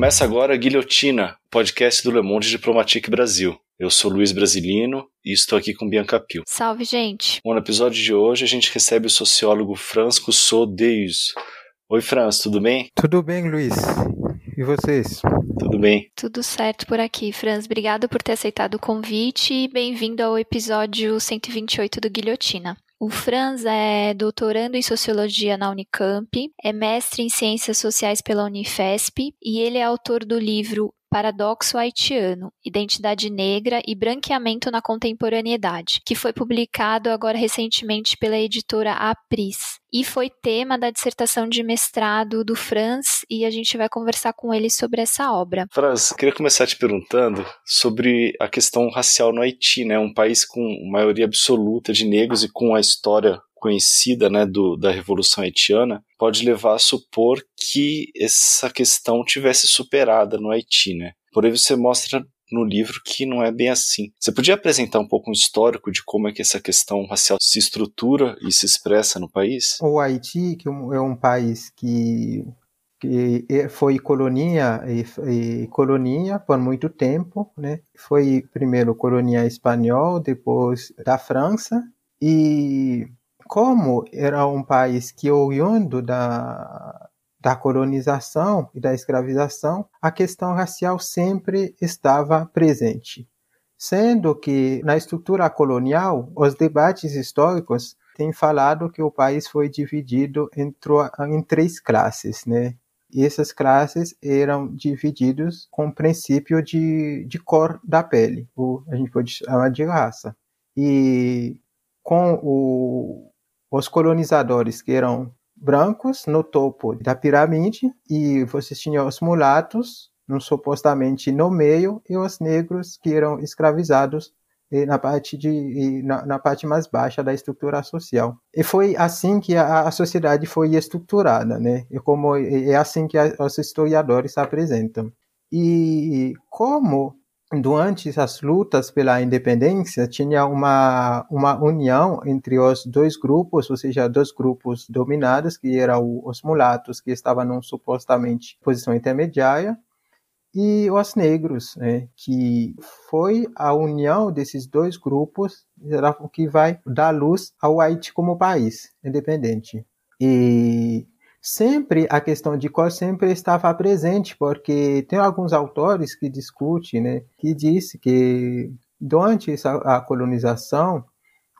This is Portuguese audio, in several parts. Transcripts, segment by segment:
Começa agora a Guilhotina, podcast do Le Monde Diplomatique Brasil. Eu sou Luiz Brasilino e estou aqui com Bianca Pio. Salve, gente! Bom, no episódio de hoje a gente recebe o sociólogo Franz Cousteau-Deus. Oi, Franz, tudo bem? Tudo bem, Luiz. E vocês? Tudo bem. Tudo certo por aqui, Franz. Obrigado por ter aceitado o convite e bem-vindo ao episódio 128 do Guilhotina. O Franz é doutorando em Sociologia na Unicamp, é mestre em Ciências Sociais pela Unifesp e ele é autor do livro Paradoxo Haitiano, Identidade Negra e Branqueamento na Contemporaneidade, que foi publicado agora recentemente pela editora Apris. E foi tema da dissertação de mestrado do Franz, e a gente vai conversar com ele sobre essa obra. Franz, queria começar te perguntando sobre a questão racial no Haiti, né? Um país com maioria absoluta de negros e com a história conhecida né, do, da Revolução Haitiana pode levar a supor que essa questão tivesse superada no Haiti. Né? Porém, você mostra no livro que não é bem assim. Você podia apresentar um pouco um histórico de como é que essa questão racial se estrutura e se expressa no país? O Haiti, que é um país que, que foi colonia e, e colonia por muito tempo, né? Foi primeiro colonia espanhol, depois da França e como era um país que, oriundo da, da colonização e da escravização, a questão racial sempre estava presente. Sendo que, na estrutura colonial, os debates históricos têm falado que o país foi dividido entre, em três classes, né? E essas classes eram divididas com o princípio de, de cor da pele, ou a gente pode chamar de raça. E com o, os colonizadores que eram brancos no topo da pirâmide e você tinha os mulatos supostamente no meio e os negros que eram escravizados na parte de na, na, parte mais baixa da estrutura social. E foi assim que a, a sociedade foi estruturada né? E como é assim que a, os historiadores apresentam. E como durante as lutas pela independência, tinha uma, uma união entre os dois grupos, ou seja, dois grupos dominados, que eram os mulatos, que estavam num, supostamente posição intermediária, e os negros, né, que foi a união desses dois grupos que vai dar luz ao Haiti como país independente. E sempre a questão de cor sempre estava presente, porque tem alguns autores que discutem, né, que disse que durante a colonização,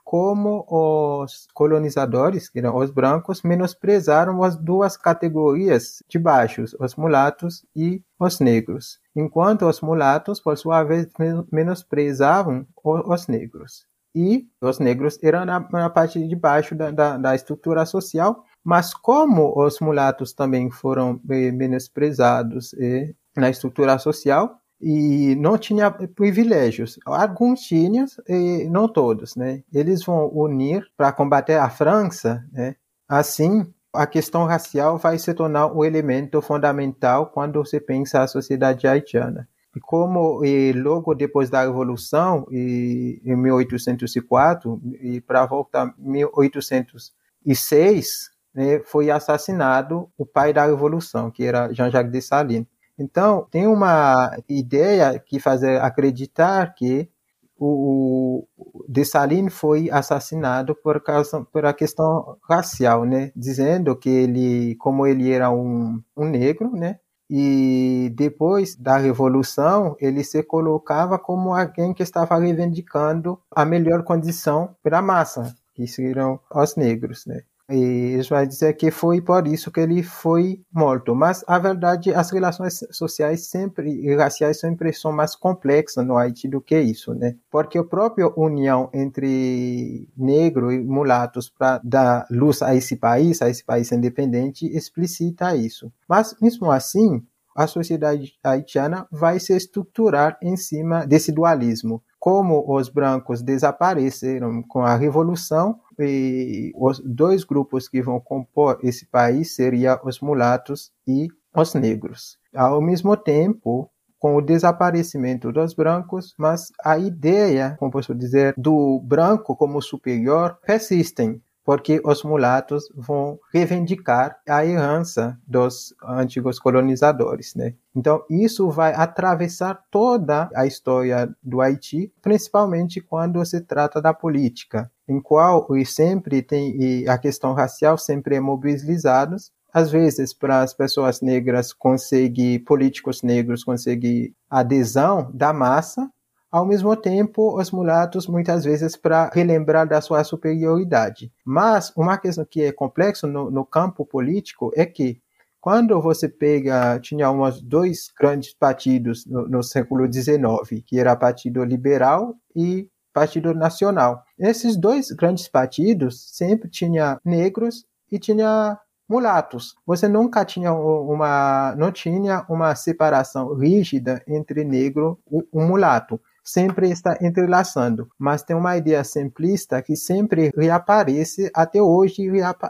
como os colonizadores, que eram os brancos, menosprezaram as duas categorias de baixos, os mulatos e os negros, enquanto os mulatos, por sua vez, menosprezavam os negros. E os negros eram na, na parte de baixo da, da, da estrutura social, mas como os mulatos também foram eh, menosprezados eh, na estrutura social e não tinha privilégios, alguns tinham e não todos, né? Eles vão unir para combater a França, né? Assim, a questão racial vai se tornar um elemento fundamental quando você pensa a sociedade haitiana. E como e logo depois da Revolução, e, em 1804, e para voltar 1806, né, foi assassinado o pai da Revolução, que era Jean-Jacques Dessalines. Então, tem uma ideia que faz acreditar que o, o Dessalines foi assassinado por causa por a questão racial, né? Dizendo que ele, como ele era um, um negro, né? E depois da revolução, ele se colocava como alguém que estava reivindicando a melhor condição para a massa, que seriam os negros, né? E isso vai dizer que foi por isso que ele foi morto. Mas, a verdade, as relações sociais sempre e raciais sempre são mais complexas no Haiti do que isso, né? Porque a própria união entre negro e mulatos para dar luz a esse país, a esse país independente, explicita isso. Mas, mesmo assim, a sociedade haitiana vai se estruturar em cima desse dualismo. Como os brancos desapareceram com a Revolução, e os dois grupos que vão compor esse país seriam os mulatos e os negros. Ao mesmo tempo, com o desaparecimento dos brancos, mas a ideia, como posso dizer, do branco como superior persistem. Porque os mulatos vão reivindicar a herança dos antigos colonizadores, né? Então, isso vai atravessar toda a história do Haiti, principalmente quando se trata da política, em qual sempre tem a questão racial sempre é mobilizada, às vezes para as pessoas negras conseguir, políticos negros conseguir adesão da massa, ao mesmo tempo, os mulatos, muitas vezes, para relembrar da sua superioridade. Mas uma questão que é complexa no, no campo político é que, quando você pega, tinha uns dois grandes partidos no, no século XIX, que era Partido Liberal e Partido Nacional. Esses dois grandes partidos sempre tinha negros e tinha mulatos. Você nunca tinha uma não tinha uma separação rígida entre negro e um mulato sempre está entrelaçando, mas tem uma ideia simplista que sempre reaparece até hoje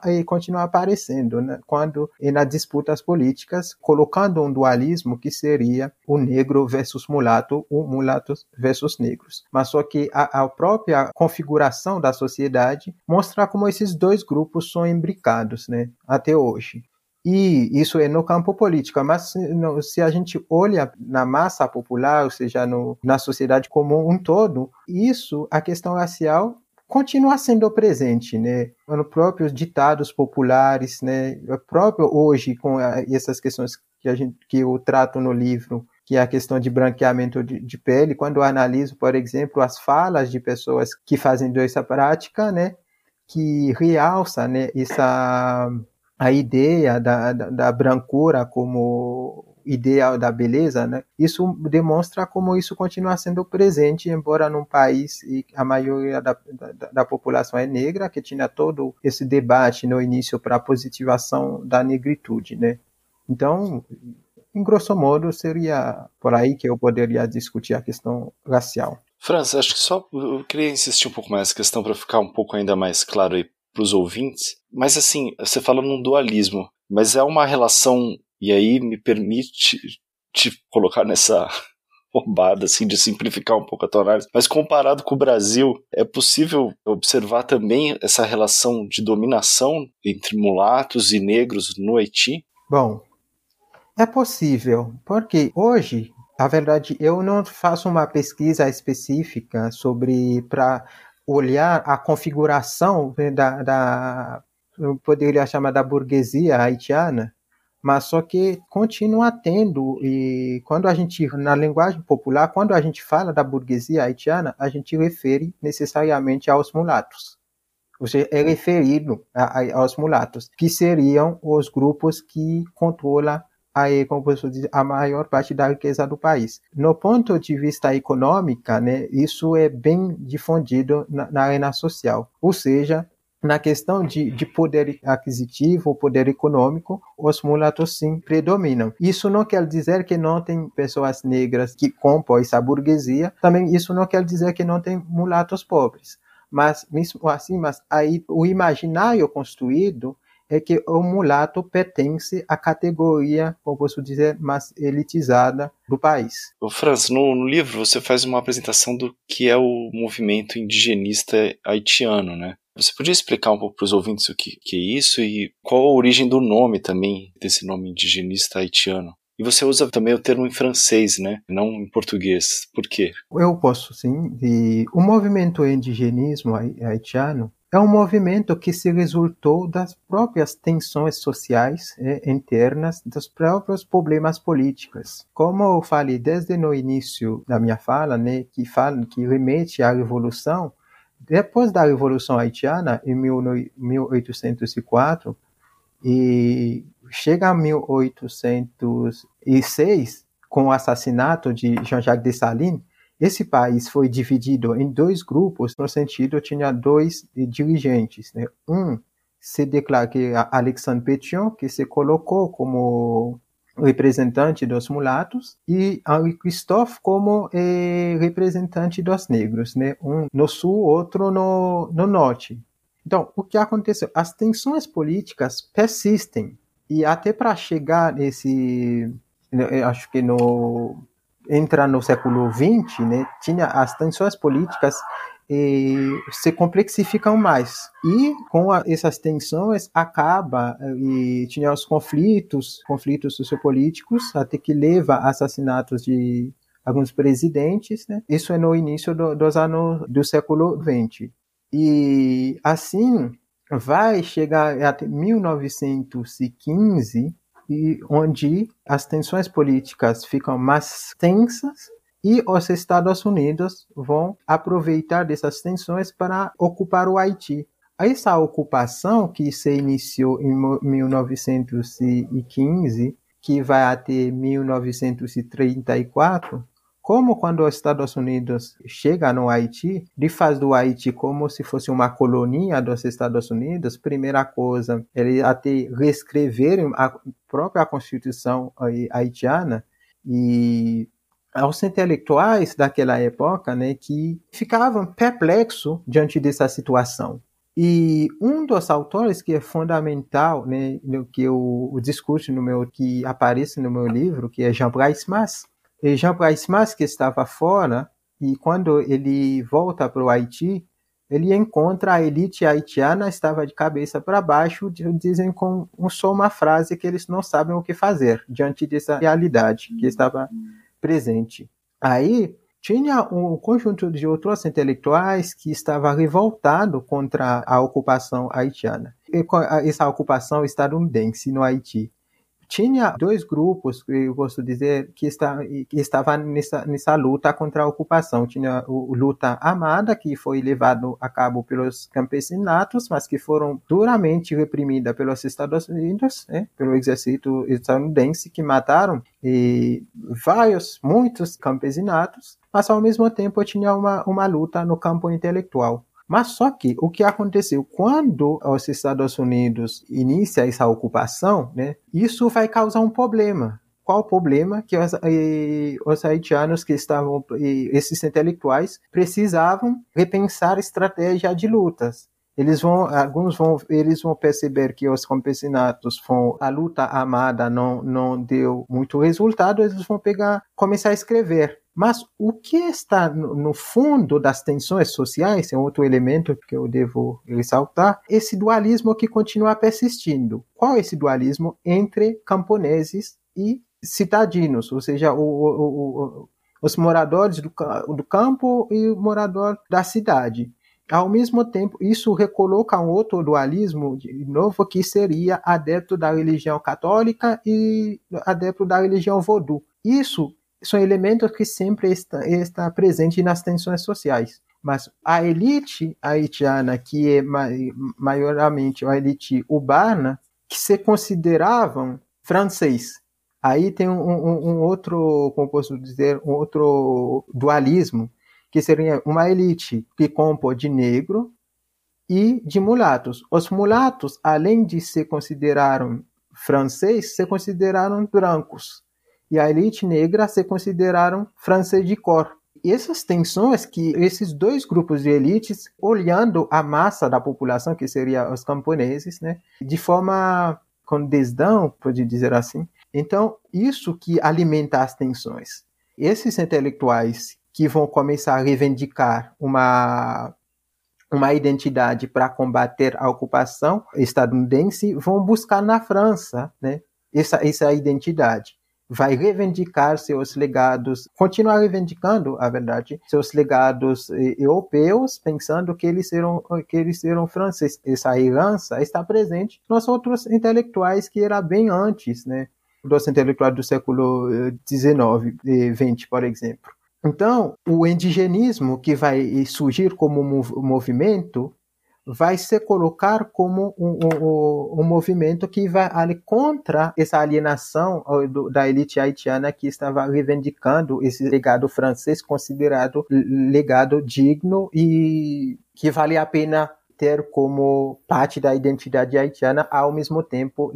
e continua aparecendo né? quando nas disputas políticas, colocando um dualismo que seria o negro versus mulato, o mulatos versus negros. Mas só que a, a própria configuração da sociedade mostra como esses dois grupos são imbricados, né, até hoje. E isso é no campo político, mas se a gente olha na massa popular, ou seja, no, na sociedade como um todo, isso, a questão racial, continua sendo presente, né? Nos próprios ditados populares, né? O próprio hoje com essas questões que a gente que eu trato no livro, que é a questão de branqueamento de, de pele, quando eu analiso, por exemplo, as falas de pessoas que fazem essa prática, né? Que realça, né? Essa a ideia da, da, da, brancura como ideal da beleza, né? Isso demonstra como isso continua sendo presente, embora num país e a maioria da, da, da população é negra, que tinha todo esse debate no início para a positivação da negritude, né? Então, em grosso modo, seria por aí que eu poderia discutir a questão racial. Franz, acho que só eu queria insistir um pouco mais nessa questão para ficar um pouco ainda mais claro para os ouvintes. Mas assim, você fala num dualismo, mas é uma relação, e aí me permite te colocar nessa roubada, assim, de simplificar um pouco a tua análise. Mas comparado com o Brasil, é possível observar também essa relação de dominação entre mulatos e negros no Haiti? Bom, é possível, porque hoje, na verdade, eu não faço uma pesquisa específica sobre para olhar a configuração né, da, da poderia chamar da burguesia haitiana, mas só que continua tendo e quando a gente na linguagem popular, quando a gente fala da burguesia haitiana, a gente refere necessariamente aos mulatos. Ou seja, é referido a, a, aos mulatos, que seriam os grupos que controlam aí, como posso dizer, a maior parte da riqueza do país. No ponto de vista econômico, né, isso é bem difundido na, na arena social. Ou seja, na questão de, de poder aquisitivo, poder econômico, os mulatos sim predominam. Isso não quer dizer que não tem pessoas negras que compõem essa burguesia, também isso não quer dizer que não tem mulatos pobres. Mas, mesmo assim, mas aí o imaginário construído é que o mulato pertence à categoria, como posso dizer, mais elitizada do país. O Franz, no, no, livro você faz uma apresentação do que é o movimento indigenista haitiano, né? Você podia explicar um pouco para os ouvintes o que, que é isso e qual a origem do nome também, desse nome indigenista haitiano? E você usa também o termo em francês, né? Não em português. Por quê? Eu posso, sim. E o movimento indigenismo haitiano é um movimento que se resultou das próprias tensões sociais eh, internas, dos próprios problemas políticos. Como eu falei desde no início da minha fala, né, que fala que remete à revolução, depois da revolução haitiana em 1804 e chega a 1806 com o assassinato de Jean-Jacques Dessalines, esse país foi dividido em dois grupos, no sentido tinha dois dirigentes. Né? Um se declara é Alexandre Pétion, que se colocou como representante dos mulatos, e Henri Christophe como eh, representante dos negros, né? um no sul, outro no, no norte. Então, o que aconteceu? As tensões políticas persistem, e até para chegar nesse, acho que no entra no século XX, né, tinha as tensões políticas se complexificam mais. E com a, essas tensões acaba e tinha os conflitos, conflitos sociopolíticos, até que leva a assassinatos de alguns presidentes, né? Isso é no início do, dos anos do século XX. E assim vai chegar até 1915 e onde as tensões políticas ficam mais tensas e os Estados Unidos vão aproveitar dessas tensões para ocupar o Haiti. Essa ocupação que se iniciou em 1915, que vai até 1934, como quando os Estados Unidos chega no Haiti, ele faz do Haiti como se fosse uma colônia dos Estados Unidos, primeira coisa, ele até reescrever a própria Constituição haitiana e aos intelectuais daquela época, né, que ficavam perplexos diante dessa situação. E um dos autores que é fundamental, né, no que o, o discurso no meu que aparece no meu livro, que é Jean Bryce Mas, Jean Mas que estava fora e quando ele volta para o Haiti, ele encontra a elite haitiana estava de cabeça para baixo, dizem com só uma frase que eles não sabem o que fazer diante dessa realidade que estava presente. Aí tinha um conjunto de outros intelectuais que estava revoltado contra a ocupação haitiana, essa ocupação estadunidense no Haiti tinha dois grupos, eu posso dizer, que, está, que estavam nessa, nessa luta contra a ocupação. Tinha o, o luta armada, que foi levado a cabo pelos campesinatos, mas que foram duramente reprimida pelos Estados Unidos, né, pelo exército estadunidense, que mataram e vários, muitos campesinatos, mas ao mesmo tempo tinha uma, uma luta no campo intelectual. Mas só que o que aconteceu quando os Estados Unidos inicia essa ocupação, né, isso vai causar um problema. Qual o problema? Que os, os haitianos que estavam, esses intelectuais, precisavam repensar estratégia de lutas. Eles vão, alguns vão, eles vão perceber que os campesinatos vão, a luta armada não, não deu muito resultado, eles vão pegar, começar a escrever mas o que está no fundo das tensões sociais, é outro elemento que eu devo ressaltar, esse dualismo que continua persistindo. Qual é esse dualismo entre camponeses e cidadinos, ou seja, o, o, o, os moradores do, do campo e o morador da cidade. Ao mesmo tempo, isso recoloca um outro dualismo de novo que seria adepto da religião católica e adepto da religião vodú. Isso são elementos que sempre está, está presente nas tensões sociais. Mas a elite haitiana, que é maiormente a elite urbana, que se consideravam francês. Aí tem um, um, um, outro, como posso dizer, um outro dualismo, que seria uma elite que compõe de negro e de mulatos. Os mulatos, além de se consideraram francês, se consideraram brancos e a elite negra se consideraram francês de cor. E essas tensões que esses dois grupos de elites, olhando a massa da população, que seria os camponeses, né, de forma com desdão, pode dizer assim. Então, isso que alimenta as tensões. Esses intelectuais que vão começar a reivindicar uma uma identidade para combater a ocupação estadunidense vão buscar na França, né, essa essa identidade vai reivindicar seus legados, continuar reivindicando, a verdade, seus legados eh, europeus, pensando que eles serão que eles serão franceses. Essa herança está presente nos outros intelectuais que era bem antes, né, dos intelectuais do século XIX e XX, por exemplo. Então, o indigenismo que vai surgir como movimento vai se colocar como um, um, um movimento que vai ali contra essa alienação da elite haitiana que estava reivindicando esse legado francês considerado legado digno e que vale a pena ter como parte da identidade haitiana, ao mesmo tempo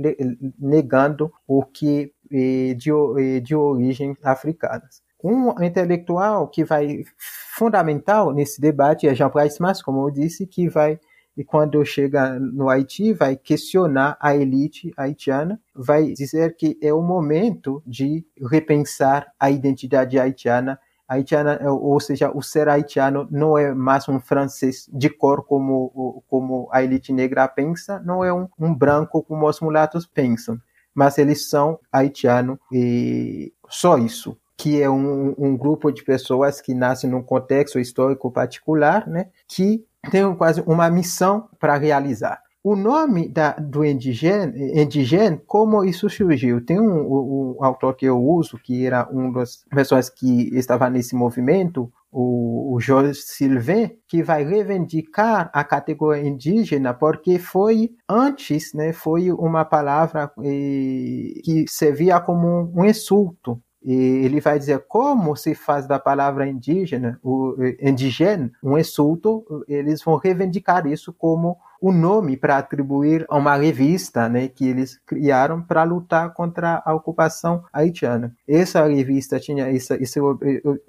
negando o que é de, é de origem africana. Um intelectual que vai fundamental nesse debate é Jean Price Mas, como eu disse, que vai e quando chega no Haiti vai questionar a elite haitiana, vai dizer que é o momento de repensar a identidade haitiana. Haitiana, ou seja, o ser haitiano não é mais um francês de cor como, como a elite negra pensa, não é um, um branco como os mulatos pensam, mas eles são haitianos e só isso que é um, um, grupo de pessoas que nasce num contexto histórico particular, né, que tem quase uma missão para realizar. O nome da, do indigene, como isso surgiu? Tem um, um, um, autor que eu uso, que era um das pessoas que estava nesse movimento, o, o Jorge Sylvain, que vai reivindicar a categoria indígena, porque foi antes, né, foi uma palavra eh, que servia como um insulto e ele vai dizer como se faz da palavra indígena, o indigene, um insulto, eles vão reivindicar isso como o nome para atribuir a uma revista né, que eles criaram para lutar contra a ocupação haitiana. Essa revista tinha esse, esse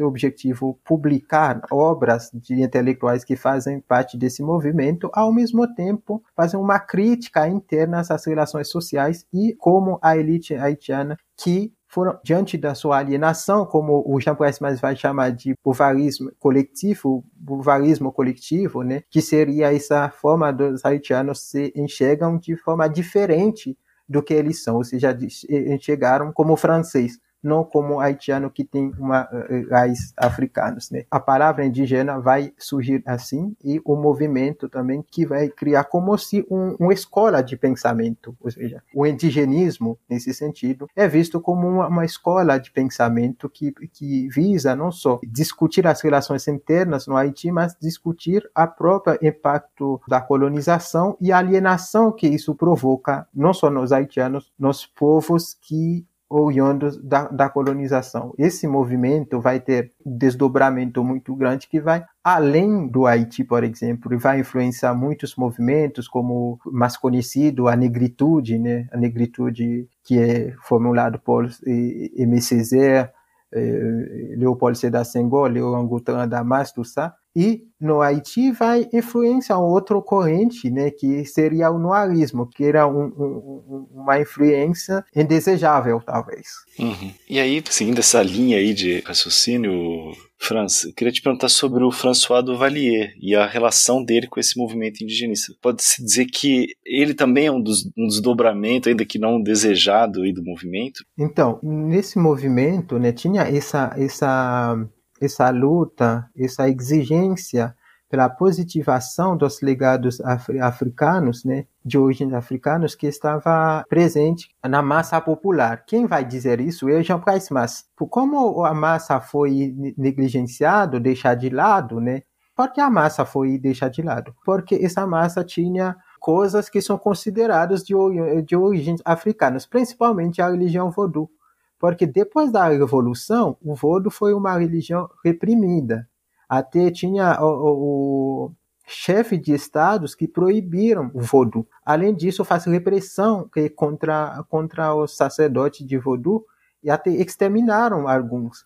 objetivo, publicar obras de intelectuais que fazem parte desse movimento, ao mesmo tempo fazer uma crítica interna às relações sociais e como a elite haitiana que foram diante da sua alienação, como o Jean mais vai chamar de bovarismo coletivo, bovarismo coletivo, né, que seria essa forma dos haitianos se enxergam de forma diferente do que eles são, ou seja, enxergaram como francês não como haitiano que tem uma uh, raiz africanos, né? A palavra indígena vai surgir assim e o movimento também que vai criar como se um, uma escola de pensamento, ou seja, o indigenismo nesse sentido é visto como uma, uma escola de pensamento que, que visa não só discutir as relações internas no Haiti, mas discutir a própria impacto da colonização e alienação que isso provoca não só nos haitianos, nos povos que oriundos da, da colonização. Esse movimento vai ter desdobramento muito grande que vai além do Haiti, por exemplo, e vai influenciar muitos movimentos, como mais conhecido, a negritude, né? a negritude que é formulado por Aimé Césaire, eh, Leopold Sédar Senghor, Leorangutan Damas, tudo isso, e no Haiti vai influenciar outra corrente, né, que seria o noirismo, que era um, um, uma influência indesejável, talvez. Uhum. E aí, seguindo essa linha aí de raciocínio, Franz, eu queria te perguntar sobre o François Duvalier e a relação dele com esse movimento indigenista. Pode-se dizer que ele também é um, dos, um desdobramento, ainda que não desejado, aí do movimento? Então, nesse movimento, né, tinha essa, essa essa luta, essa exigência pela positivação dos legados africanos, né, de origem africanos, que estava presente na massa popular. Quem vai dizer isso é Jean Price. Como a massa foi negligenciada, deixada de lado, né, por que a massa foi deixada de lado? Porque essa massa tinha coisas que são consideradas de, de origens africanas, principalmente a religião voodoo. Porque depois da Revolução, o vodo foi uma religião reprimida. Até tinha o, o chefe de estados que proibiram o vodo. Além disso, faz repressão contra, contra os sacerdotes de voodoo e até exterminaram alguns.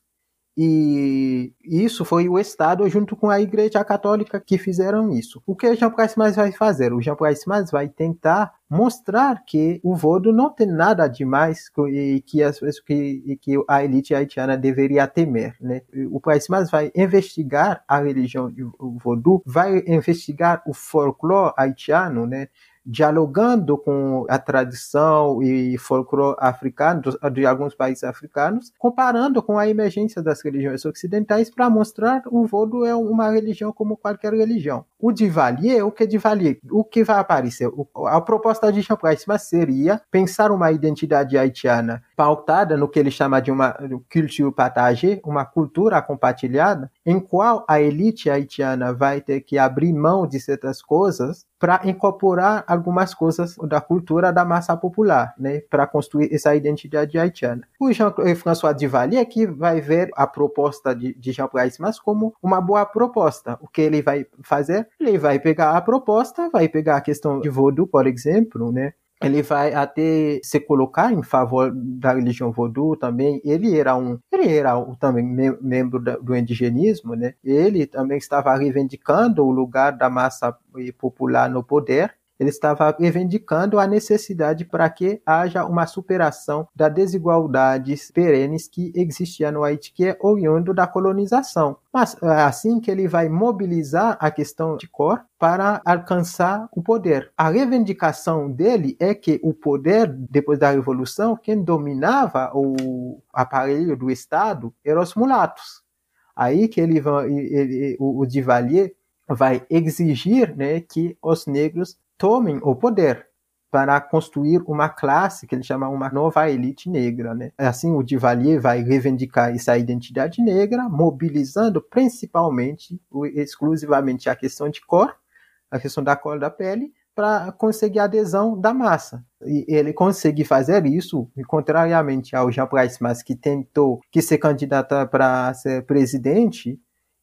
E isso foi o Estado junto com a Igreja Católica que fizeram isso. O que o Jean Price mais vai fazer? O Jean Price mais vai tentar mostrar que o vodo não tem nada demais e que, as, que, que a elite haitiana deveria temer. Né? O Price mais vai investigar a religião do voodoo, vai investigar o folclore haitiano, né? Dialogando com a tradição e folclore africano de alguns países africanos, comparando com a emergência das religiões ocidentais para mostrar o voodoo é uma religião como qualquer religião. O Duvalier, o que Duvalier, o que vai aparecer? A proposta de Price seria pensar uma identidade haitiana pautada no que ele chama de uma culture partagée, uma cultura compartilhada, em qual a elite haitiana vai ter que abrir mão de certas coisas para incorporar algumas coisas da cultura da massa popular, né, para construir essa identidade haitiana. O Jean-François Duvalier que vai ver a proposta de, de Jean Price como uma boa proposta. O que ele vai fazer? Ele vai pegar a proposta, vai pegar a questão de voodoo, por exemplo, né, ele vai até se colocar em favor da religião voodoo também. Ele era um, ele era um, também membro do indigenismo, né? Ele também estava reivindicando o lugar da massa popular no poder ele estava reivindicando a necessidade para que haja uma superação das desigualdades perenes que existia no Haiti, que é oriundo da colonização. Mas é assim que ele vai mobilizar a questão de cor para alcançar o poder. A reivindicação dele é que o poder, depois da Revolução, quem dominava o aparelho do Estado eram os mulatos. Aí que ele, ele o, o Duvalier vai exigir né, que os negros tomem o poder para construir uma classe que ele chama uma nova elite negra, né? Assim, o Duvalier vai reivindicar essa identidade negra, mobilizando principalmente, exclusivamente a questão de cor, a questão da cor da pele, para conseguir a adesão da massa. E ele consegue fazer isso, contrariamente ao Jean Price, que tentou que ser candidato para ser presidente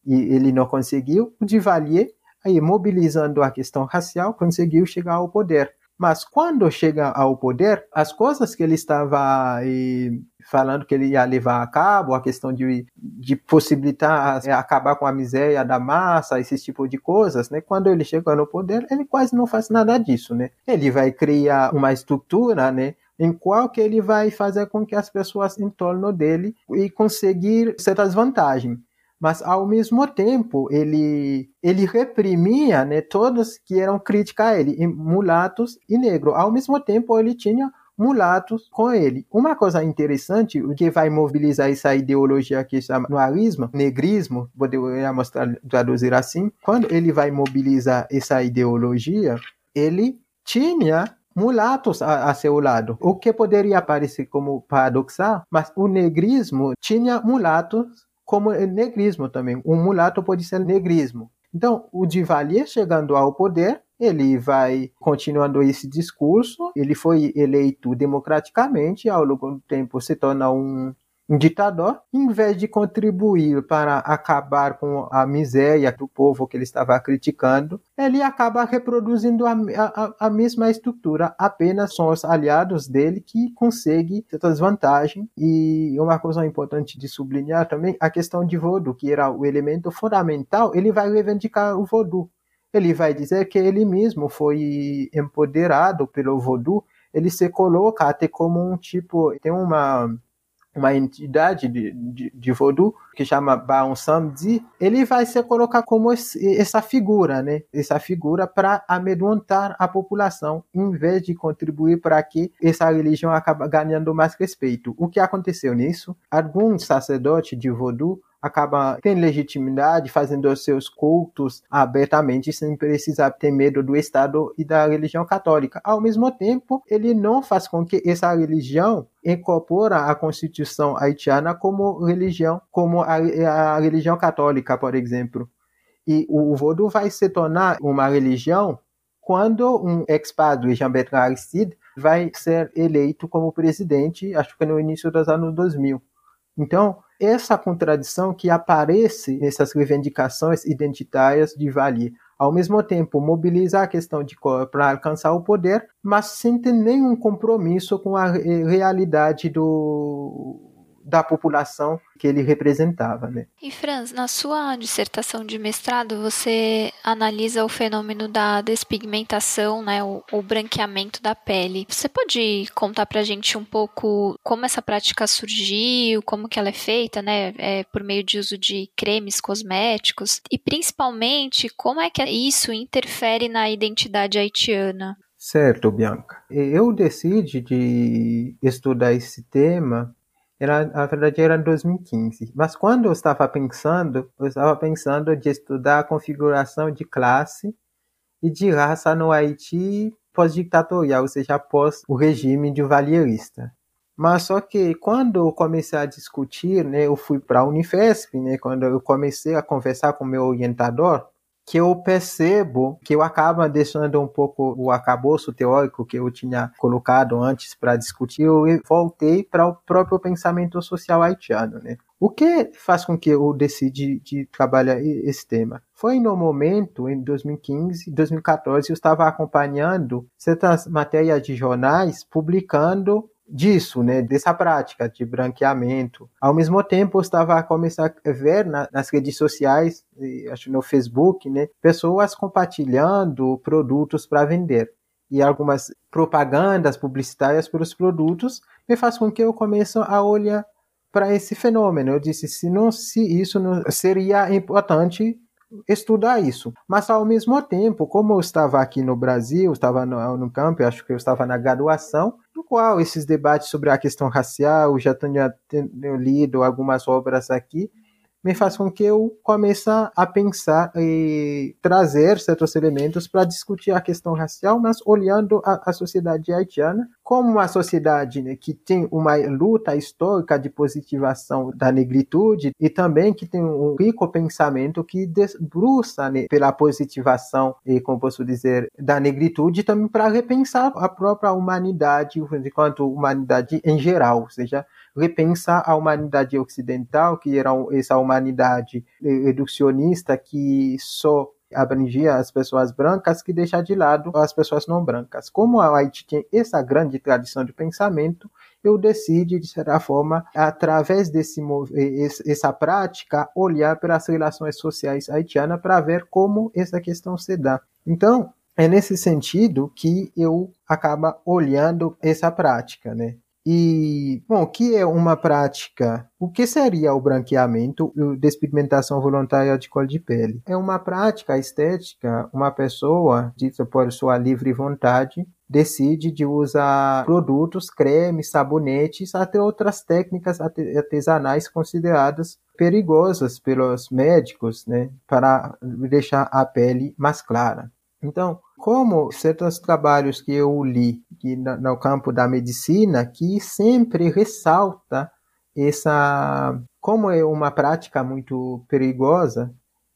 e ele não conseguiu, o Duvalier aí mobilizando a questão racial, conseguiu chegar ao poder. Mas quando chega ao poder, as coisas que ele estava eh, falando que ele ia levar a cabo, a questão de, de possibilitar eh, acabar com a miséria da massa, esse tipo de coisas, né? Quando ele chega no poder, ele quase não faz nada disso, né? Ele vai criar uma estrutura, né? em qual que ele vai fazer com que as pessoas em torno dele e conseguir certas vantagens mas ao mesmo tempo ele ele reprimia né, todos que eram críticos a ele, mulatos e negros. Ao mesmo tempo ele tinha mulatos com ele. Uma coisa interessante, o que vai mobilizar essa ideologia que chama noirismo, negrismo, poderia mostrar, traduzir assim, quando ele vai mobilizar essa ideologia, ele tinha mulatos a, a, seu lado, o que poderia parecer como paradoxal, mas o negrismo tinha mulatos como negrismo também. Um mulato pode ser negrismo. Então, o Duvalier chegando ao poder, ele vai continuando esse discurso. Ele foi eleito democraticamente, ao longo do tempo se torna um um ditador, em vez de contribuir para acabar com a miséria do povo que ele estava criticando, ele acaba reproduzindo a, a, a mesma estrutura, apenas são os aliados dele que conseguem certas vantagens. E uma coisa importante de sublinhar também, a questão de voodoo, que era o elemento fundamental, ele vai reivindicar o voodoo. Ele vai dizer que ele mesmo foi empoderado pelo voodoo, ele se coloca até como um tipo, tem uma uma entidade de, de, de que chama Baon Samdi, ele vai se colocar como esse, essa figura, né? Essa figura para amedrontar a população, em vez de contribuir para que essa religião acabe ganhando mais respeito. O que aconteceu nisso? Alguns sacerdotes de voodoo acaba tendo legitimidade, fazendo os seus cultos abertamente, sem precisar ter medo do Estado e da religião católica. Ao mesmo tempo, ele não faz com que essa religião incorpora a Constituição haitiana como religião, como a, a religião católica, por exemplo. E o voodoo vai se tornar uma religião quando um ex-padre, Jean-Bertrand Aristide, vai ser eleito como presidente, acho que no início dos anos 2000. Então, essa contradição que aparece nessas reivindicações identitárias de Valier. Ao mesmo tempo, mobilizar a questão de para alcançar o poder, mas sem ter nenhum compromisso com a realidade do, da população que ele representava. Né? E Franz, na sua dissertação de mestrado, você analisa o fenômeno da despigmentação, né, o, o branqueamento da pele. Você pode contar para a gente um pouco como essa prática surgiu, como que ela é feita, né, é, por meio de uso de cremes cosméticos e principalmente como é que isso interfere na identidade haitiana? Certo, Bianca. Eu decidi de estudar esse tema era, na verdade era 2015. Mas quando eu estava pensando, eu estava pensando de estudar a configuração de classe e de raça no Haiti pós-ditatorial, ou seja, após o regime de valierista. Mas só que quando eu comecei a discutir, né, eu fui para a Unifesp, né, quando eu comecei a conversar com meu orientador, que eu percebo que eu acabo deixando um pouco o acabouço teórico que eu tinha colocado antes para discutir, eu voltei para o próprio pensamento social haitiano, né? O que faz com que eu decidi de trabalhar esse tema? Foi no momento, em 2015, 2014, eu estava acompanhando certas matérias de jornais publicando disso, né, dessa prática de branqueamento. Ao mesmo tempo, eu estava a começar a ver na, nas redes sociais, acho no Facebook, né, pessoas compartilhando produtos para vender. e algumas propagandas publicitárias pelos produtos, me faz com que eu comece a olhar para esse fenômeno. Eu disse, se não se isso não seria importante estudar isso. Mas ao mesmo tempo, como eu estava aqui no Brasil, estava no, no campo, acho que eu estava na graduação, no qual esses debates sobre a questão racial, já tinha, tinha lido algumas obras aqui, me faz com que eu comece a pensar e trazer certos elementos para discutir a questão racial, mas olhando a, a sociedade haitiana como uma sociedade né, que tem uma luta histórica de positivação da negritude e também que tem um rico pensamento que debruça né, pela positivação e como posso dizer da negritude também para repensar a própria humanidade enquanto humanidade em geral, ou seja, repensar a humanidade ocidental, que era essa humanidade reducionista que só abrangia as pessoas brancas, que deixa de lado as pessoas não brancas. Como a Haiti tem essa grande tradição de pensamento, eu decidi, de certa forma, através desse essa prática, olhar para as relações sociais haitianas para ver como essa questão se dá. Então, é nesse sentido que eu acaba olhando essa prática, né? E, bom, o que é uma prática? O que seria o branqueamento e despigmentação voluntária de cor de pele? É uma prática estética, uma pessoa, dita por sua livre vontade, decide de usar produtos, cremes, sabonetes, até outras técnicas artesanais consideradas perigosas pelos médicos, né, para deixar a pele mais clara. Então, como certos trabalhos que eu li que no, campo da medicina, que sempre ressalta essa como é uma prática muito perigosa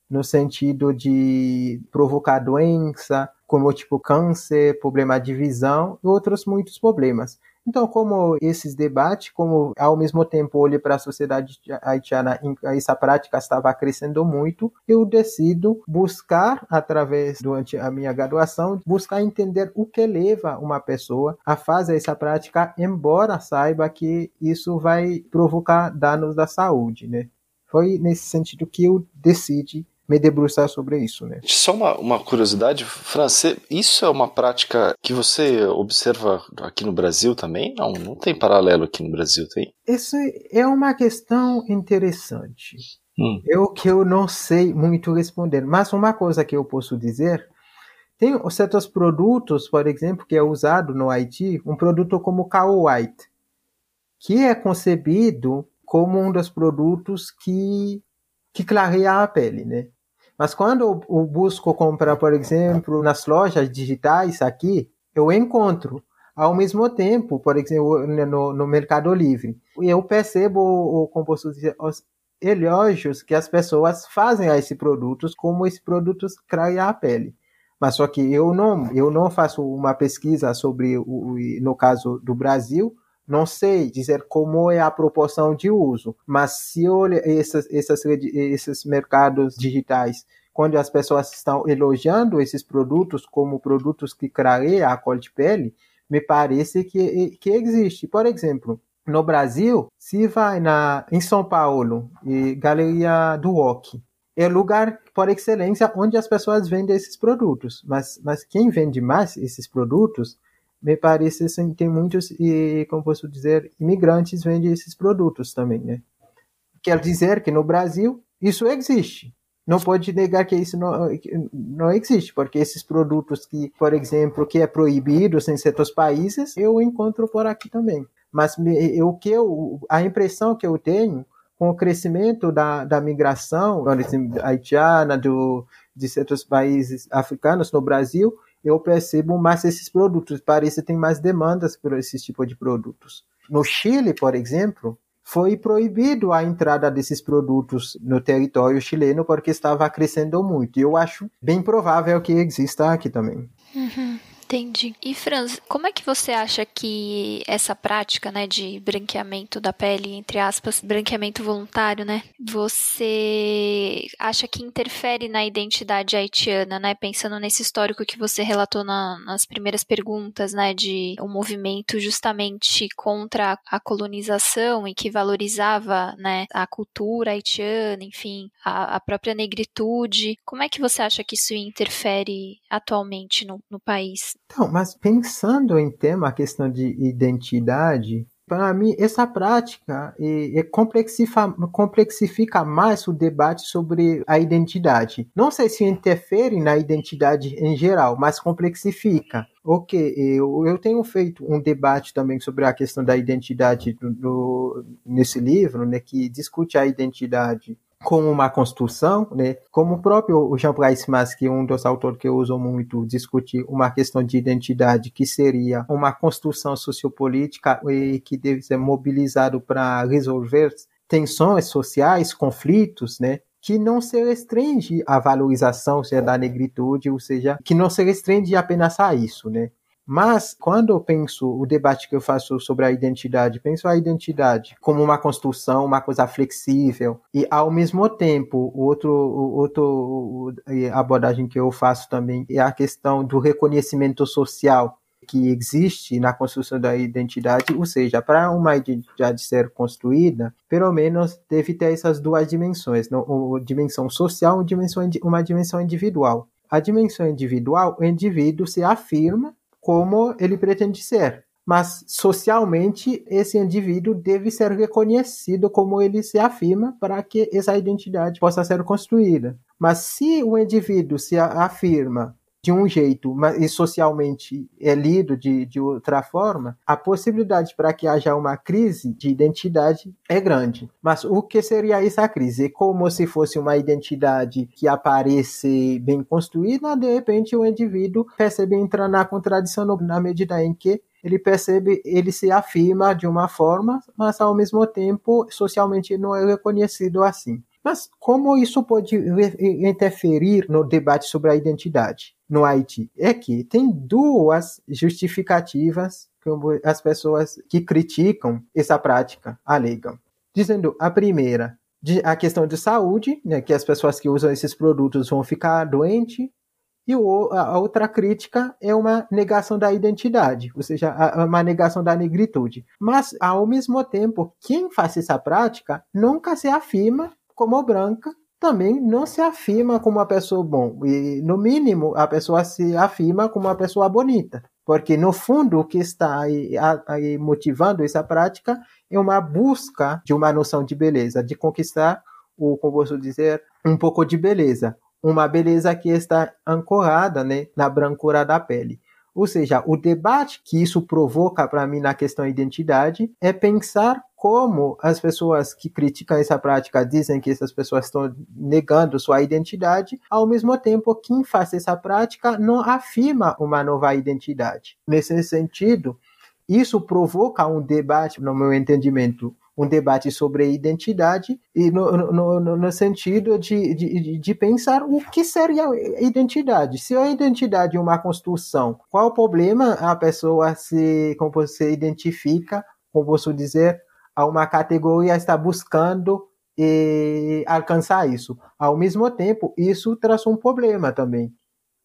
no sentido de provocar doença, como tipo câncer, problema de visão e outros muitos problemas. Então, como esses debates, como ao mesmo tempo olho para a sociedade haitiana, essa prática estava crescendo muito, eu decido buscar, através durante a minha graduação, buscar entender o que leva uma pessoa a fazer essa prática, embora saiba que isso vai provocar danos da saúde, né? Foi nesse sentido que eu decidi me debruçar sobre isso, né? Só uma, uma curiosidade, Fran, isso é uma prática que você observa aqui no Brasil também? Não, não tem paralelo aqui no Brasil, tem? Isso é uma questão interessante. Hum. Eu que eu não sei muito responder, mas uma coisa que eu posso dizer tem certos produtos, por exemplo, que é usado no Haiti, um produto como Cow White, que é concebido como um dos produtos que que clareia a pele, né? Mas quando eu busco comprar, por exemplo, nas lojas digitais aqui, eu encontro ao mesmo tempo, por exemplo, no, no Mercado Livre, eu percebo, como posso dizer, os elogios que as pessoas fazem a esses produtos, como esses produtos clareiam a pele. Mas só que eu não, eu não faço uma pesquisa sobre, o, no caso do Brasil, não sei dizer como é a proporção de uso, mas se olha esses, esses, esses mercados digitais, quando as pessoas estão elogiando esses produtos como produtos que clareiam a cor de pele, me parece que, que existe. Por exemplo, no Brasil, se vai na, em São Paulo, Galeria do Rock, é lugar por excelência onde as pessoas vendem esses produtos. Mas, mas quem vende mais esses produtos me parece assim, tem muitos, e, como posso dizer, imigrantes vendem esses produtos também, né? Quer dizer que no Brasil isso existe. Não pode negar que isso não, não existe, porque esses produtos que, por exemplo, que é proibido em certos países, eu encontro por aqui também. Mas o que eu, a impressão que eu tenho com o crescimento da, da migração haitiana, do, de certos países africanos no Brasil, eu percebo mais esses produtos. Parece que tem mais demandas por esse tipo de produtos. No Chile, por exemplo, foi proibido a entrada desses produtos no território chileno porque estava crescendo muito. Eu acho bem provável que exista aqui também. Uhum. Entendi. E Franz, como é que você acha que essa prática, né, de branqueamento da pele, entre aspas, branqueamento voluntário, né, você acha que interfere na identidade haitiana, né, pensando nesse histórico que você relatou na, nas primeiras perguntas, né, de um movimento justamente contra a colonização e que valorizava, né, a cultura haitiana, enfim, a, a própria negritude. Como é que você acha que isso interfere atualmente no, no país? Então, mas pensando em tema, a questão de identidade, para mim, essa prática complexifica, complexifica, mais o debate sobre a identidade. Não sei se interfere na identidade em geral, mas complexifica. Ok, eu, eu tenho feito um debate também sobre a questão da identidade do, do, nesse livro, né, que discute a identidade como uma construção, né? Como o próprio Jean Bryce Mas, que é um dos autores que eu uso muito, discute uma questão de identidade que seria uma construção sociopolítica e que deve ser mobilizado para resolver tensões sociais, conflitos, né? que não se restringe à valorização seja, da negritude, ou seja, que não se restringe apenas a isso, né? Mas, quando eu penso o debate que eu faço sobre a identidade, penso a identidade como uma construção, uma coisa flexível, e ao mesmo tempo, o outro, o outro abordagem que eu faço também é a questão do reconhecimento social que existe na construção da identidade, ou seja, para uma identidade ser construída, pelo menos deve ter essas duas dimensões, uma dimensão social e uma dimensão individual. A dimensão individual, o indivíduo se afirma como ele pretende ser. Mas socialmente, esse indivíduo deve ser reconhecido como ele se afirma para que essa identidade possa ser construída. Mas se o indivíduo se afirma de um jeito mas, e socialmente é lido de, de outra forma, a possibilidade para que haja uma crise de identidade é grande. Mas o que seria essa crise? É como se fosse uma identidade que aparece bem construída, de repente o indivíduo percebe entrar na contradição na medida em que ele percebe, ele se afirma de uma forma, mas ao mesmo tempo socialmente não é reconhecido assim. Mas como isso pode interferir no debate sobre a identidade no Haiti? É que tem duas justificativas como as pessoas que criticam essa prática alegam. Dizendo a primeira, a questão de saúde, né, que as pessoas que usam esses produtos vão ficar doentes, e a outra crítica é uma negação da identidade, ou seja, uma negação da negritude. Mas, ao mesmo tempo, quem faz essa prática nunca se afirma como branca, também não se afirma como uma pessoa bom. E, no mínimo, a pessoa se afirma como uma pessoa bonita. Porque, no fundo, o que está aí, aí motivando essa prática é uma busca de uma noção de beleza, de conquistar, o, como posso dizer, um pouco de beleza. Uma beleza que está ancorada né, na brancura da pele. Ou seja, o debate que isso provoca para mim na questão identidade é pensar como as pessoas que criticam essa prática dizem que essas pessoas estão negando sua identidade, ao mesmo tempo quem faz essa prática não afirma uma nova identidade. Nesse sentido, isso provoca um debate, no meu entendimento, um debate sobre identidade e no, no, no sentido de, de, de, pensar o que seria identidade. Se a identidade é uma construção, qual o problema a pessoa se, como você identifica, como posso dizer, a uma categoria está buscando e alcançar isso. Ao mesmo tempo, isso traz um problema também.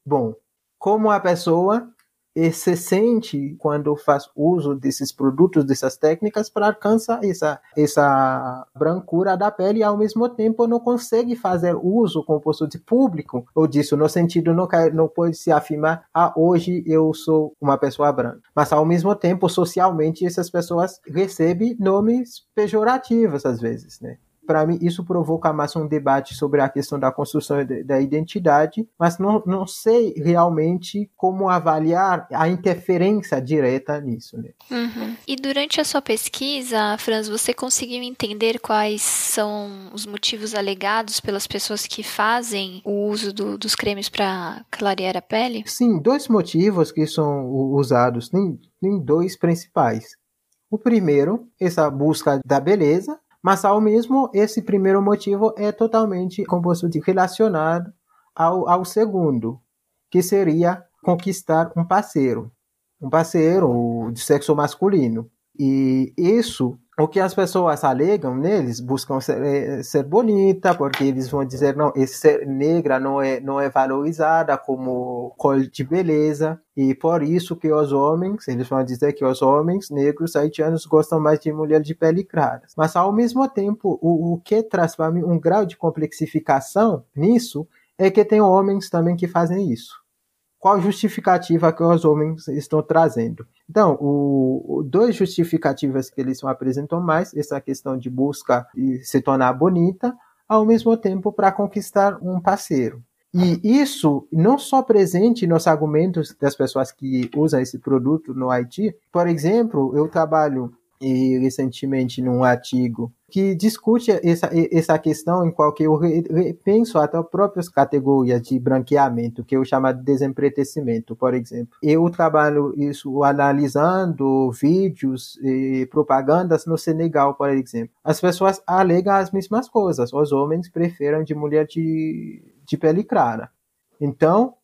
Bom, como a pessoa e se sente quando faz uso desses produtos, dessas técnicas para alcançar essa, essa brancura da pele e ao mesmo tempo não consegue fazer uso como posto de público ou disso, no sentido não, não pode se afirmar, ah, hoje eu sou uma pessoa branca. Mas ao mesmo tempo, socialmente, essas pessoas recebem nomes pejorativos às vezes, né? Para mim, isso provoca mais um debate sobre a questão da construção da identidade, mas não, não sei realmente como avaliar a interferência direta nisso. Né? Uhum. E durante a sua pesquisa, Franz, você conseguiu entender quais são os motivos alegados pelas pessoas que fazem o uso do, dos cremes para clarear a pele? Sim, dois motivos que são usados, tem, tem dois principais. O primeiro, essa busca da beleza, mas ao mesmo, esse primeiro motivo é totalmente relacionado ao, ao segundo, que seria conquistar um parceiro, um parceiro de sexo masculino. E isso o que as pessoas alegam neles buscam ser, é, ser bonita porque eles vão dizer não ser negra não é não é valorizada como cor de beleza. E por isso que os homens eles vão dizer que os homens negros haitianos gostam mais de mulher de pele clara mas ao mesmo tempo o, o que traz para mim um grau de complexificação nisso é que tem homens também que fazem isso qual justificativa que os homens estão trazendo. Então, o, o dois justificativas que eles apresentam mais, essa questão de busca e se tornar bonita, ao mesmo tempo para conquistar um parceiro. E isso não só presente nos argumentos das pessoas que usam esse produto no Haiti. Por exemplo, eu trabalho e recentemente num artigo que discute essa, essa questão em qual que eu penso até próprias categorias de branqueamento, que eu chamo de desempretecimento, por exemplo. Eu trabalho isso analisando vídeos e propagandas no Senegal, por exemplo. As pessoas alegam as mesmas coisas. Os homens preferem de mulher de, de pele clara. Então,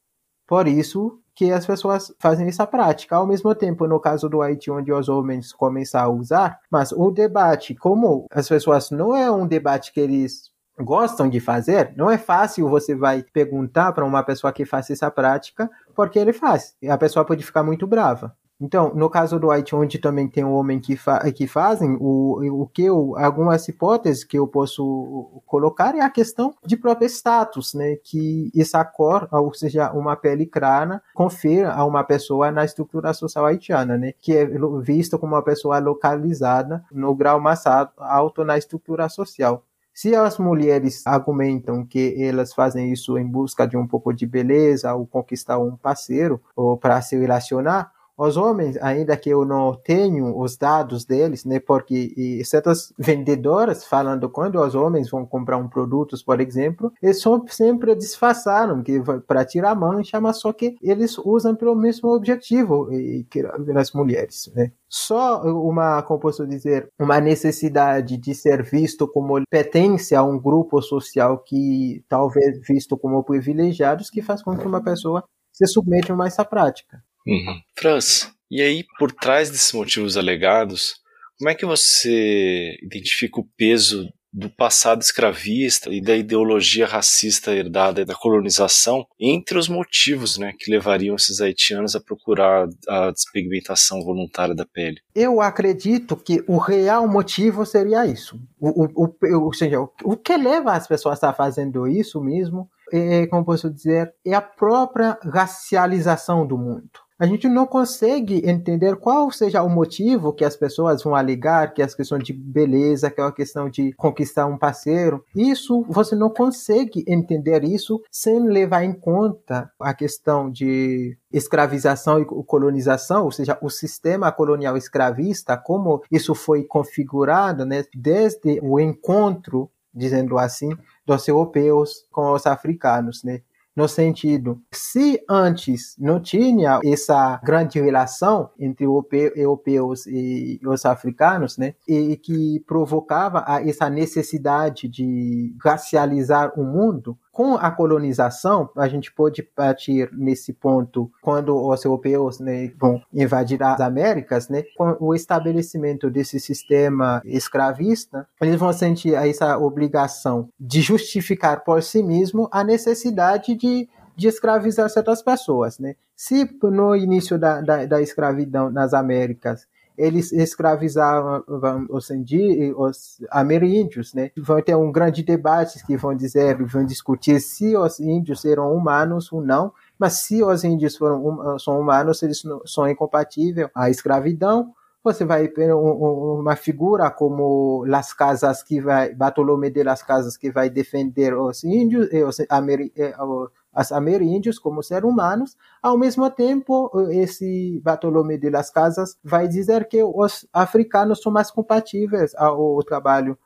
por isso, que as pessoas fazem essa prática. Ao mesmo tempo, no caso do Haiti, onde os homens começam a usar, mas o debate, como as pessoas não é um debate que eles gostam de fazer, não é fácil você vai perguntar para uma pessoa que faz essa prática, porque ele faz. E a pessoa pode ficar muito brava. Então, no caso do White, onde também tem um homem que, fa que fazem, o, o que eu, algumas hipóteses que eu posso colocar é a questão de próprio status, né? Que essa cor, ou seja, uma pele crana, confere a uma pessoa na estrutura social haitiana, né? Que é vista como uma pessoa localizada no grau mais alto na estrutura social. Se as mulheres argumentam que elas fazem isso em busca de um pouco de beleza ou conquistar um parceiro ou para se relacionar, os homens, ainda que eu não tenho os dados deles, né, porque certas vendedoras falando quando os homens vão comprar um produto, por exemplo, eles sempre disfarçaram que para tirar mancha, mas só que eles usam pelo mesmo objetivo que as mulheres, né? Só uma, como posso dizer, uma necessidade de ser visto como pertence a um grupo social que talvez visto como privilegiados que faz com que uma pessoa se submeta a essa prática. Uhum. Franz, e aí por trás desses motivos alegados, como é que você identifica o peso do passado escravista e da ideologia racista herdada da colonização entre os motivos né, que levariam esses haitianos a procurar a despigmentação voluntária da pele? Eu acredito que o real motivo seria isso. O, o, o, ou seja, o que leva as pessoas a fazendo isso mesmo, é, como posso dizer, é a própria racialização do mundo a gente não consegue entender qual seja o motivo que as pessoas vão alegar, que é a questão de beleza, que é a questão de conquistar um parceiro. Isso, você não consegue entender isso sem levar em conta a questão de escravização e colonização, ou seja, o sistema colonial escravista, como isso foi configurado né, desde o encontro, dizendo assim, dos europeus com os africanos, né? No sentido, se antes não tinha essa grande relação entre europeus e os africanos, né, e que provocava essa necessidade de racializar o mundo, com a colonização, a gente pode partir nesse ponto quando os europeus né, vão invadir as Américas, né, com o estabelecimento desse sistema escravista, eles vão sentir essa obrigação de justificar por si mesmo a necessidade de de escravizar certas pessoas, né? Se no início da, da, da escravidão nas Américas eles escravizavam os, os ameríndios, né? Vão ter um grande debate que vão dizer, vão discutir se os índios eram humanos ou não, mas se os índios foram, são humanos, eles são incompatíveis à escravidão. Você vai ter uma figura como Las Casas que vai, Bartolomé de Las Casas que vai defender os índios, os, os as ameríndios como seres humanos, ao mesmo tempo, esse Bartolomé de las Casas vai dizer que os africanos são mais compatíveis ao trabalho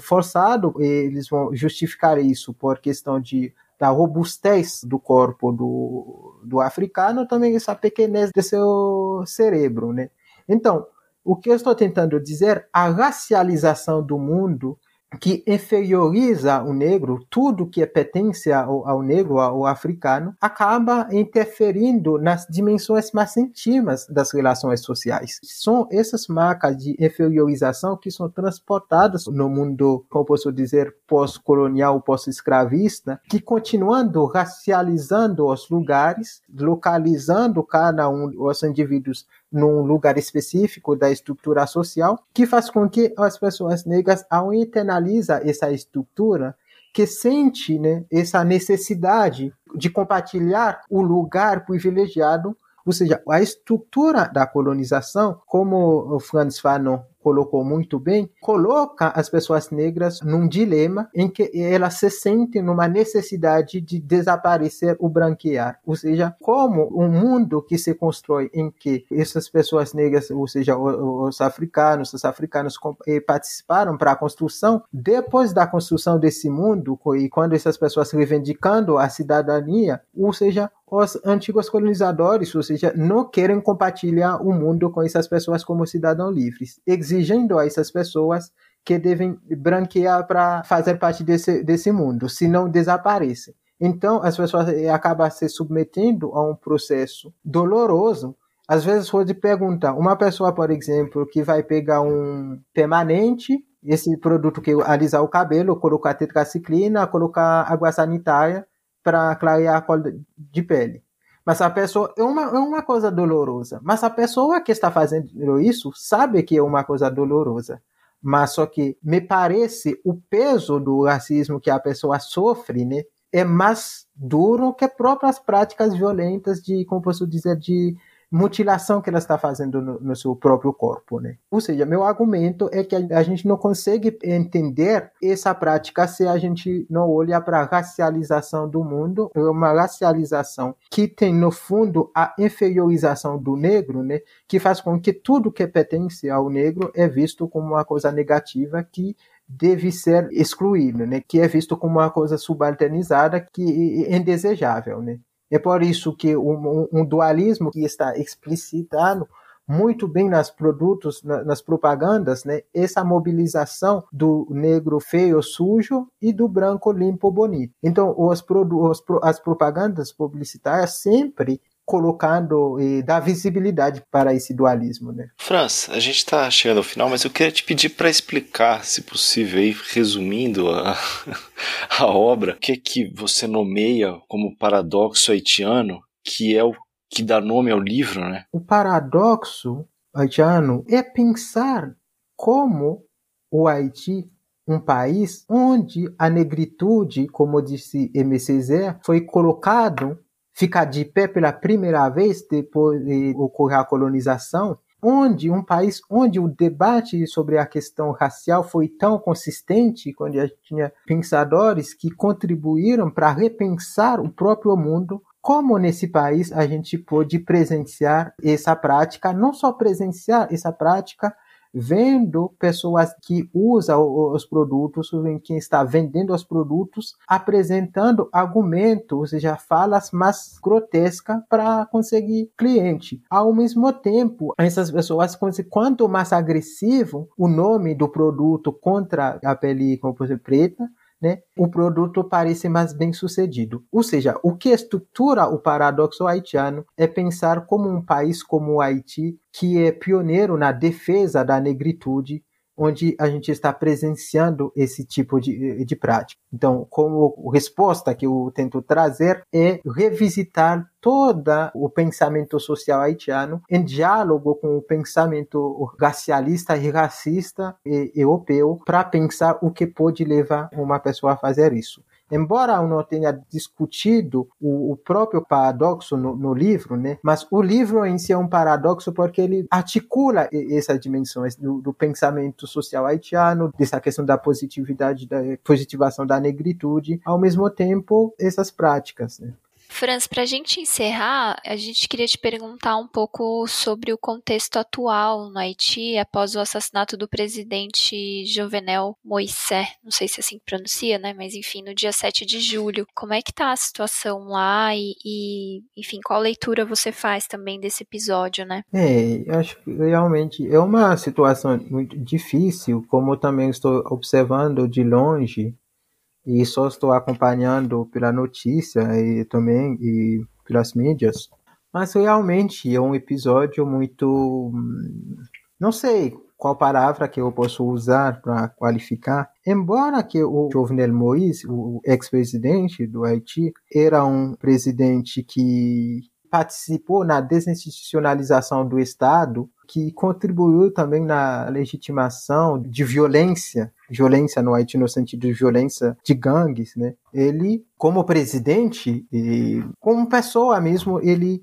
forçado, eles vão justificar isso por questão de da robustez do corpo do, do africano, também essa pequenez do seu cérebro, né? Então, o que eu estou tentando dizer, a racialização do mundo que inferioriza o negro, tudo que pertence ao, ao, negro, ao africano, acaba interferindo nas dimensões mais íntimas das relações sociais. São essas marcas de inferiorização que são transportadas no mundo, como posso dizer, pós-colonial, pós-escravista, que continuando racializando os lugares, localizando cada um dos indivíduos num lugar específico da estrutura social, que faz com que as pessoas negras, ao internalizar essa estrutura, que sente né, essa necessidade de compartilhar o lugar privilegiado ou seja, a estrutura da colonização, como o Franz Fanon colocou muito bem, coloca as pessoas negras num dilema em que elas se sentem numa necessidade de desaparecer o branquear, ou seja, como um mundo que se constrói em que essas pessoas negras, ou seja, os africanos, os africanos eh, participaram para a construção, depois da construção desse mundo e quando essas pessoas reivindicando a cidadania, ou seja, os antigos colonizadores, ou seja, não querem compartilhar o mundo com essas pessoas como cidadãos livres, exigindo a essas pessoas que devem branquear para fazer parte desse, desse mundo, senão desaparecem. Então, as pessoas eh, acabam se submetendo a um processo doloroso. Às vezes, pode perguntar, uma pessoa, por exemplo, que vai pegar um permanente, esse produto que alisar o cabelo, colocar tetraciclina, colocar água sanitária, para clarear a cor de pele. Mas a pessoa é uma, é uma coisa dolorosa. Mas a pessoa que está fazendo isso sabe que é uma coisa dolorosa. Mas só que me parece o peso do racismo que a pessoa sofre, né, é mais duro que próprias práticas violentas de, como posso dizer, de mutilação que ela está fazendo no, no, seu próprio corpo, né? Ou seja, meu argumento é que a, a, gente não consegue entender essa prática se a gente não olha para a racialização do mundo, é uma racialização que tem no fundo a inferiorização do negro, né? Que faz com que tudo que pertence ao negro é visto como uma coisa negativa que deve ser excluído, né? Que é visto como uma coisa subalternizada que é indesejável, né? É por isso que um, um dualismo que está explicitado muito bem nas produtos, nas propagandas, né? Essa mobilização do negro feio, sujo e do branco limpo, bonito. Então, as propagandas publicitárias sempre colocando e dar visibilidade para esse dualismo, né? Franz, a gente está chegando ao final, mas eu queria te pedir para explicar, se possível, aí, resumindo a, a obra, o que é que você nomeia como paradoxo haitiano, que é o que dá nome ao livro, né? O paradoxo haitiano é pensar como o Haiti um país onde a negritude, como disse M. Césaire, foi colocado ficar de pé pela primeira vez depois de ocorrer a colonização, onde um país onde o debate sobre a questão racial foi tão consistente, quando a gente tinha pensadores que contribuíram para repensar o próprio mundo, como nesse país a gente pôde presenciar essa prática, não só presenciar essa prática, vendo pessoas que usam os produtos, quem está vendendo os produtos, apresentando argumentos, ou seja, falas mais grotescas para conseguir cliente. Ao mesmo tempo, essas pessoas, quanto mais agressivo o nome do produto contra a pele, exemplo, preta, né, o produto parece mais bem sucedido. Ou seja, o que estrutura o paradoxo haitiano é pensar como um país como o Haiti, que é pioneiro na defesa da negritude, onde a gente está presenciando esse tipo de, de prática. Então, como resposta que eu tento trazer é revisitar todo o pensamento social haitiano em diálogo com o pensamento racialista e racista europeu para pensar o que pode levar uma pessoa a fazer isso. Embora eu não tenha discutido o, o próprio paradoxo no, no, livro, né, mas o livro em si é um paradoxo porque ele articula essas dimensões do, do pensamento social haitiano, dessa questão da positividade, da positivação da negritude, ao mesmo tempo essas práticas. Né. Franz, para a gente encerrar, a gente queria te perguntar um pouco sobre o contexto atual no Haiti após o assassinato do presidente Jovenel Moisés, não sei se é assim que pronuncia, né? Mas enfim, no dia 7 de julho. Como é que tá a situação lá e, e enfim, qual leitura você faz também desse episódio, né? É, acho que realmente é uma situação muito difícil, como também estou observando de longe e só estou acompanhando pela notícia e também e pelas mídias. Mas realmente é um episódio muito. Não sei qual palavra que eu posso usar para qualificar. Embora que o Jovenel Moïse, o ex-presidente do Haiti, era um presidente que participou na desinstitucionalização do Estado, que contribuiu também na legitimação de violência, violência no Haiti no sentido de violência de gangues, né? Ele, como presidente e como pessoa mesmo, ele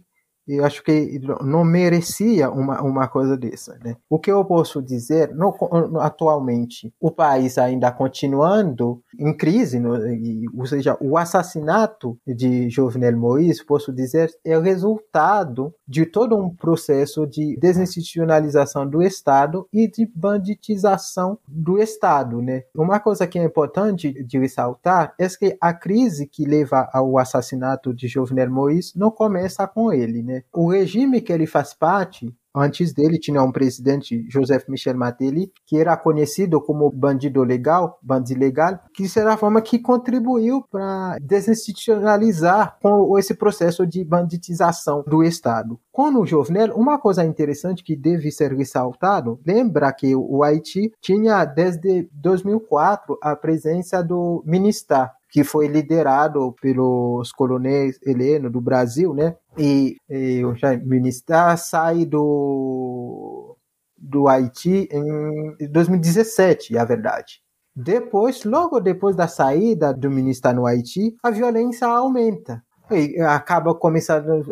eu acho que não merecia uma, uma coisa dessa. Né? O que eu posso dizer, no, atualmente, o país ainda continuando em crise, no, e, ou seja, o assassinato de Jovenel Moïse, posso dizer, é o resultado de todo um processo de desinstitucionalização do Estado e de banditização do Estado. Né? Uma coisa que é importante de ressaltar é que a crise que leva ao assassinato de Jovenel Moïse não começa com ele. Né? O regime que ele faz parte Antes dele tinha um presidente, Joseph Michel Mateli, que era conhecido como bandido legal, bandido legal, que será a forma que contribuiu para desinstitucionalizar com esse processo de banditização do Estado. Com o Jovenel, uma coisa interessante que deve ser ressaltado, lembra que o Haiti tinha desde 2004 a presença do Ministério que foi liderado pelos colonéis Heleno do Brasil, né? E, e o ministro sai do, do Haiti em 2017, é a verdade. Depois, logo depois da saída do ministro no Haiti, a violência aumenta. E acaba começando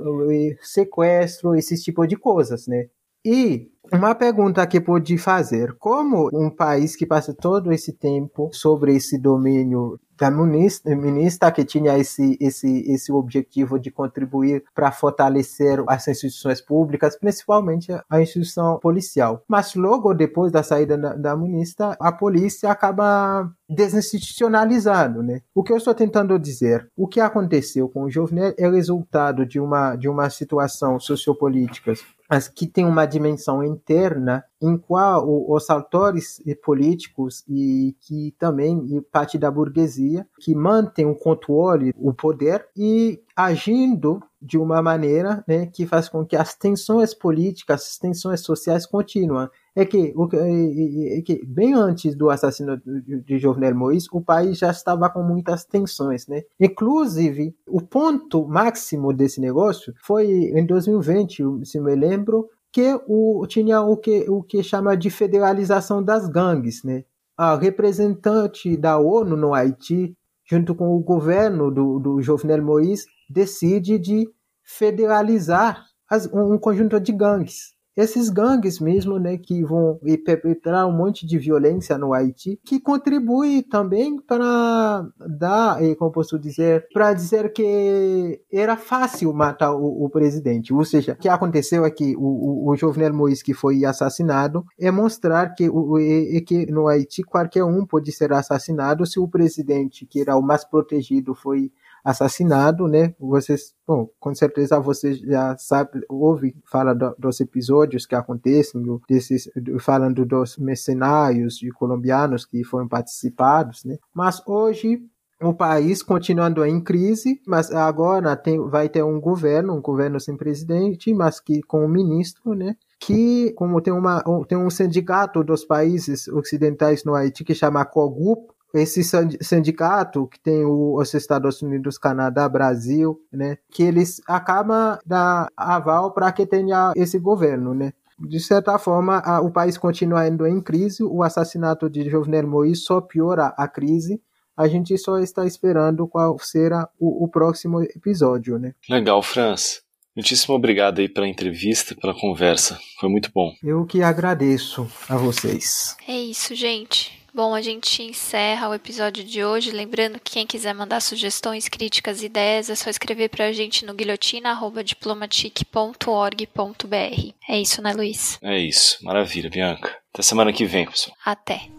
sequestro, esse tipo de coisas, né? E uma pergunta que pode fazer: como um país que passa todo esse tempo sobre esse domínio da ministra que tinha esse, esse, esse objetivo de contribuir para fortalecer as instituições públicas, principalmente a instituição policial. Mas logo depois da saída da, da ministra, a polícia acaba desinstitucionalizando, né? O que eu estou tentando dizer, o que aconteceu com o Jovenel é resultado de uma, de uma situação sociopolítica mas que tem uma dimensão interna em qual os autores políticos e que também parte da burguesia que mantém o controle, o poder e agindo de uma maneira né, que faz com que as tensões políticas, as tensões sociais continuem. É que, é que bem antes do assassinato de Jovenel Moïse, o país já estava com muitas tensões. Né? Inclusive, o ponto máximo desse negócio foi em 2020, se me lembro, que o, tinha o que, o que chama de federalização das gangues. Né? A representante da ONU no Haiti, junto com o governo do, do Jovenel Moïse, decide de federalizar as, um conjunto de gangues esses gangues mesmo, né, que vão perpetrar um monte de violência no Haiti, que contribui também para dar, como posso dizer, para dizer que era fácil matar o, o, presidente. Ou seja, o que aconteceu é que o, o, o Jovenel Moïse que foi assassinado é mostrar que, o, é que no Haiti qualquer um pode ser assassinado se o presidente, que era o mais protegido, foi assassinado, né? Vocês, bom, com certeza você já sabe, ouve, fala do, dos episódios que acontecem, do, desses, do, falando dos mercenários de colombianos que foram participados, né? Mas hoje o país continuando em crise, mas agora tem, vai ter um governo, um governo sem presidente, mas que com um ministro, né? Que, como tem, uma, tem um sindicato dos países ocidentais no Haiti que chama COGUP, esse sindicato que tem os Estados Unidos, Canadá, Brasil, né, que eles acabam da aval para que tenha esse governo, né. De certa forma, a, o país continua indo em crise, o assassinato de Jovenel Moïse só piora a crise, a gente só está esperando qual será o, o próximo episódio, né. Legal, Franz. Muitíssimo obrigado aí pela entrevista, pela conversa. Foi muito bom. Eu que agradeço a vocês. É isso, gente. Bom, a gente encerra o episódio de hoje. Lembrando que quem quiser mandar sugestões, críticas, ideias, é só escrever pra gente no guilhotina.diplomatic.org.br. É isso, né, Luiz? É isso. Maravilha, Bianca. Até semana que vem, pessoal. Até.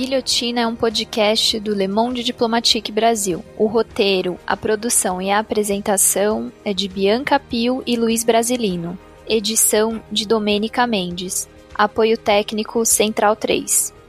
Guilhotina é um podcast do Le Monde Diplomatique Brasil. O roteiro, a produção e a apresentação é de Bianca Pio e Luiz Brasilino. Edição de Domênica Mendes. Apoio técnico Central 3.